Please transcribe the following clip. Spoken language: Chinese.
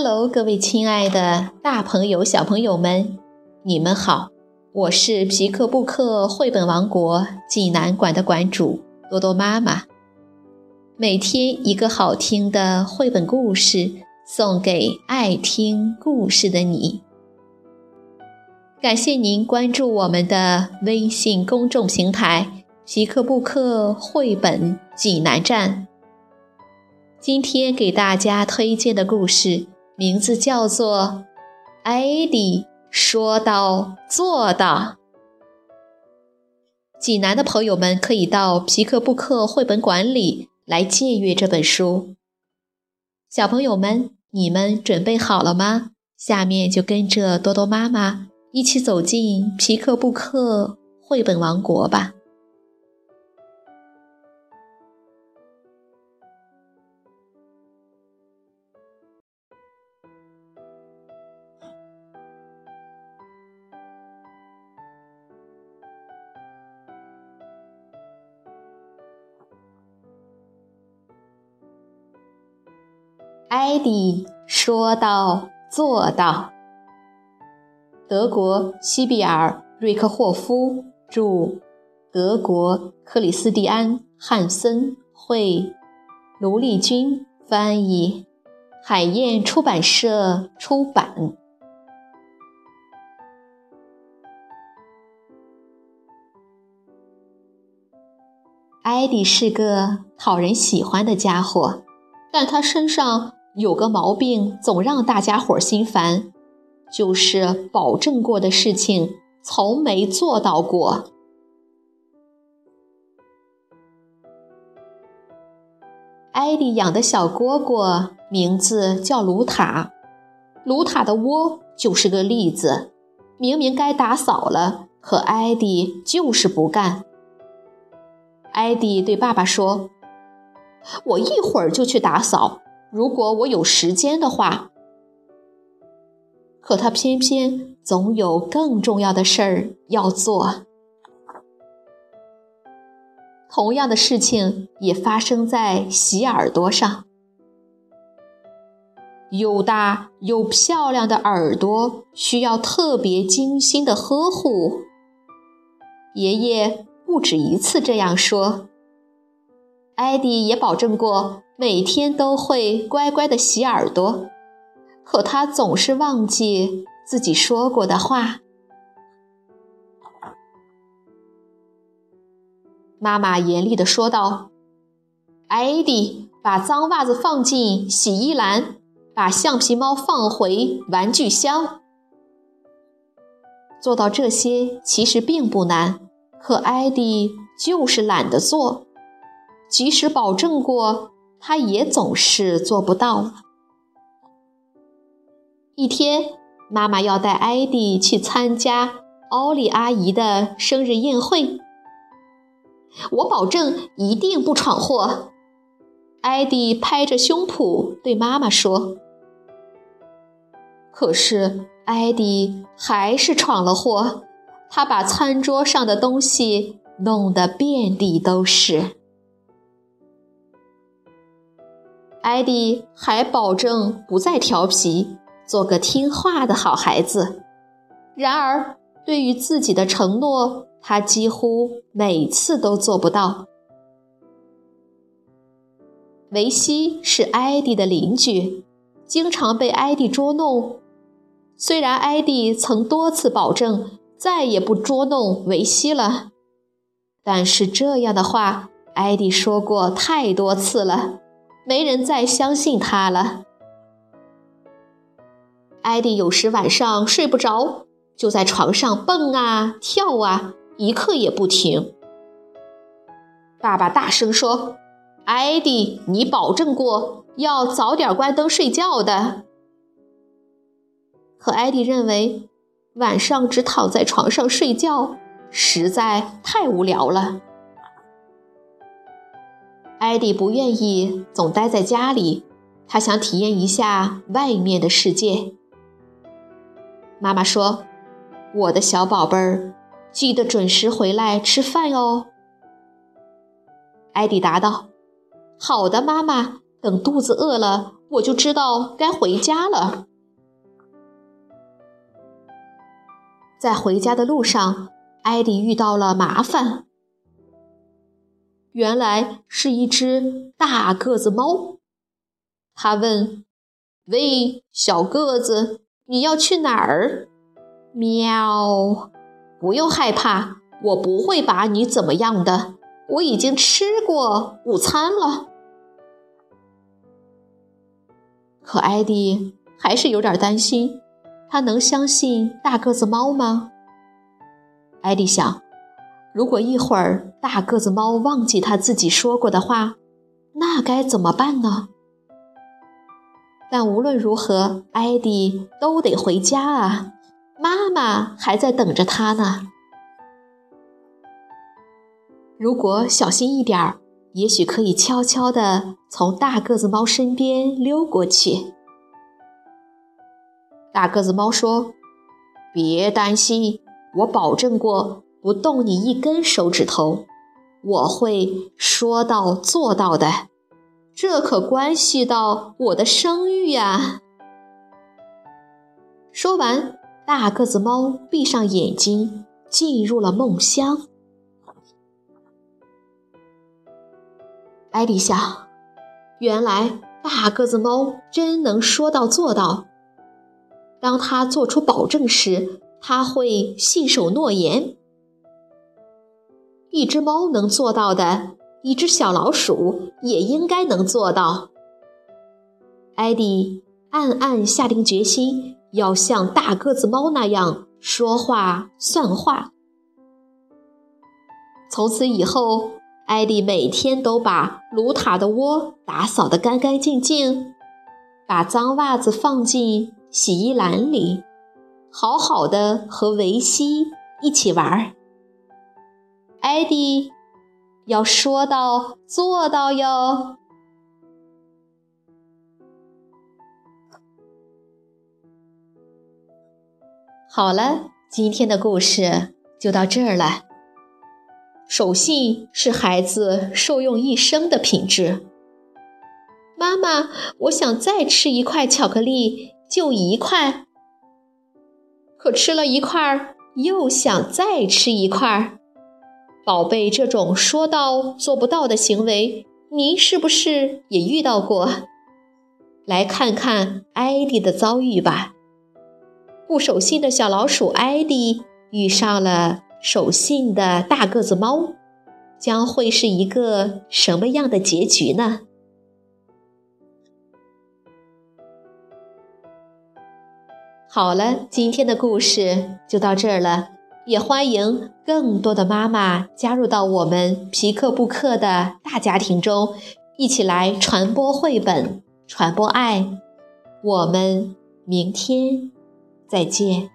Hello，各位亲爱的大朋友、小朋友们，你们好！我是皮克布克绘本王国济南馆的馆主多多妈妈。每天一个好听的绘本故事，送给爱听故事的你。感谢您关注我们的微信公众平台“皮克布克绘本济南站”。今天给大家推荐的故事。名字叫做《艾迪说到做到》。济南的朋友们可以到皮克布克绘本馆里来借阅这本书。小朋友们，你们准备好了吗？下面就跟着多多妈妈一起走进皮克布克绘本王国吧。艾迪说到做到。德国西比尔瑞克霍夫著，德国克里斯蒂安汉森绘，卢丽君翻译，海燕出版社出版。艾迪是个讨人喜欢的家伙，但他身上。有个毛病，总让大家伙心烦，就是保证过的事情从没做到过。艾迪养的小蝈蝈名字叫卢塔，卢塔的窝就是个例子。明明该打扫了，可艾迪就是不干。艾迪对爸爸说：“我一会儿就去打扫。”如果我有时间的话，可他偏偏总有更重要的事儿要做。同样的事情也发生在洗耳朵上。又大又漂亮的耳朵需要特别精心的呵护。爷爷不止一次这样说。艾迪也保证过。每天都会乖乖的洗耳朵，可他总是忘记自己说过的话。妈妈严厉的说道：“艾迪，把脏袜子放进洗衣篮，把橡皮猫放回玩具箱。”做到这些其实并不难，可艾迪就是懒得做，即使保证过。他也总是做不到。一天，妈妈要带艾迪去参加奥利阿姨的生日宴会。我保证一定不闯祸。艾迪拍着胸脯对妈妈说。可是，艾迪还是闯了祸。他把餐桌上的东西弄得遍地都是。艾迪还保证不再调皮，做个听话的好孩子。然而，对于自己的承诺，他几乎每次都做不到。维西是艾迪的邻居，经常被艾迪捉弄。虽然艾迪曾多次保证再也不捉弄维西了，但是这样的话，艾迪说过太多次了。没人再相信他了。艾迪有时晚上睡不着，就在床上蹦啊跳啊，一刻也不停。爸爸大声说：“艾迪，你保证过要早点关灯睡觉的。”可艾迪认为，晚上只躺在床上睡觉实在太无聊了。艾迪不愿意总待在家里，他想体验一下外面的世界。妈妈说：“我的小宝贝儿，记得准时回来吃饭哦。”艾迪答道：“好的，妈妈。等肚子饿了，我就知道该回家了。在回家的路上，艾迪遇到了麻烦。原来是一只大个子猫。他问：“喂，小个子，你要去哪儿？”喵，不用害怕，我不会把你怎么样的。我已经吃过午餐了。可艾迪还是有点担心，他能相信大个子猫吗？艾迪想。如果一会儿大个子猫忘记他自己说过的话，那该怎么办呢？但无论如何，艾迪都得回家啊！妈妈还在等着他呢。如果小心一点儿，也许可以悄悄地从大个子猫身边溜过去。大个子猫说：“别担心，我保证过。”不动你一根手指头，我会说到做到的。这可关系到我的声誉呀！说完，大个子猫闭上眼睛，进入了梦乡。艾迪想，原来大个子猫真能说到做到。当他做出保证时，他会信守诺言。一只猫能做到的，一只小老鼠也应该能做到。艾迪暗暗下定决心，要像大个子猫那样说话算话。从此以后，艾迪每天都把卢塔的窝打扫得干干净净，把脏袜子放进洗衣篮里，好好的和维西一起玩儿。艾迪要说到做到哟。好了，今天的故事就到这儿了。守信是孩子受用一生的品质。妈妈，我想再吃一块巧克力，就一块。可吃了一块，又想再吃一块。宝贝，这种说到做不到的行为，您是不是也遇到过？来看看艾迪的遭遇吧。不守信的小老鼠艾迪遇上了守信的大个子猫，将会是一个什么样的结局呢？好了，今天的故事就到这儿了。也欢迎更多的妈妈加入到我们皮克布克的大家庭中，一起来传播绘本，传播爱。我们明天再见。